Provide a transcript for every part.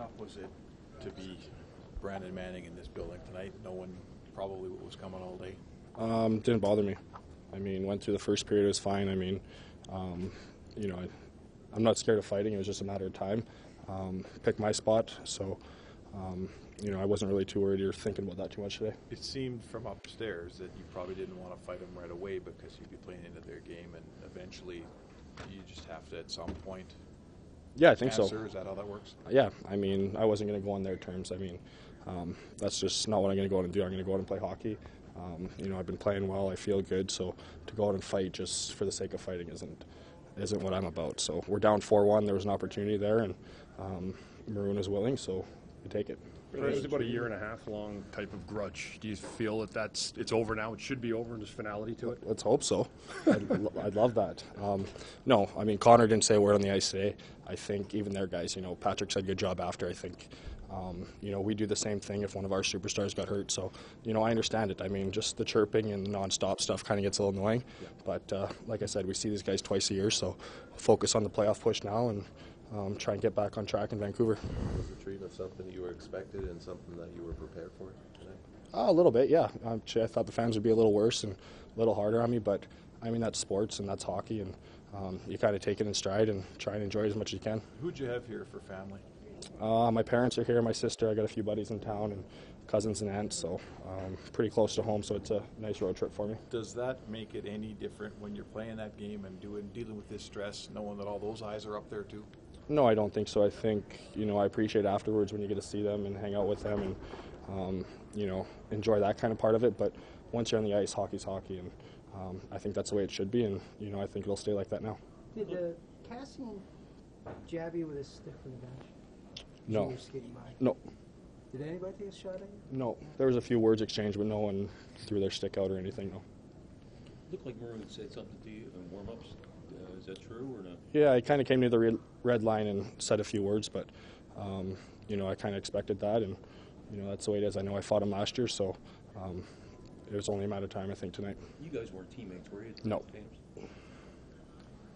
tough was it to be Brandon Manning in this building tonight, knowing probably what was coming all day? Um, didn't bother me. I mean, went through the first period, it was fine. I mean, um, you know, I, I'm not scared of fighting. It was just a matter of time. Um, picked my spot, so um, you know, I wasn't really too worried or thinking about that too much today. It seemed from upstairs that you probably didn't want to fight them right away because you'd be playing into their game, and eventually you just have to, at some point, Yeah, I think so. Is that how that works? Yeah, I mean, I wasn't going to go on their terms. I mean, um, that's just not what I'm going to go out and do. I'm going to go out and play hockey. Um, you know, I've been playing well. I feel good. So to go out and fight just for the sake of fighting isn't isn't what I'm about. So we're down four-one. There was an opportunity there, and um, Maroon is willing, so we take it. It's about a year and a half long type of grudge. Do you feel that that's it's over now? It should be over, and there's finality to it. Let's hope so. I'd, lo- I'd love that. Um, no, I mean Connor didn't say a word on the ice today. I think even their guys, you know, Patrick said good job after. I think, um, you know, we do the same thing if one of our superstars got hurt. So, you know, I understand it. I mean, just the chirping and the nonstop stuff kind of gets a little annoying. But uh, like I said, we see these guys twice a year, so focus on the playoff push now and um, try and get back on track in Vancouver. Was the treatment something that you were expected and something that you were prepared for tonight? Uh, a little bit, yeah. Actually, I thought the fans would be a little worse and a little harder on me, but I mean that's sports and that's hockey, and um, you kind of take it in stride and try and enjoy it as much as you can. Who'd you have here for family? Uh, my parents are here, my sister. I got a few buddies in town and cousins and aunts, so um, pretty close to home. So it's a nice road trip for me. Does that make it any different when you're playing that game and doing dealing with this stress, knowing that all those eyes are up there too? No, I don't think so. I think you know I appreciate afterwards when you get to see them and hang out with them and um, you know enjoy that kind of part of it. But once you're on the ice, hockey's hockey, and um, I think that's the way it should be. And you know I think it'll stay like that now. Did uh, Kassian jab you with a stick from the bench? No. You were skating by. No, Did anybody take a shot at you? no. There was a few words exchanged, but no one threw their stick out or anything. No. It Looked like Maroon said something to you in warm-ups. Is that true or not? Yeah, I kind of came to the red, red line and said a few words, but um, you know I kind of expected that, and you know that's the way it is. I know I fought him last year, so um, it was only a matter of time. I think tonight. You guys weren't teammates, were you? No. Games?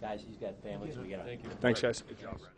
Guys, he's got families. We got. Thank you. Thanks, guys. Good job, Brandon.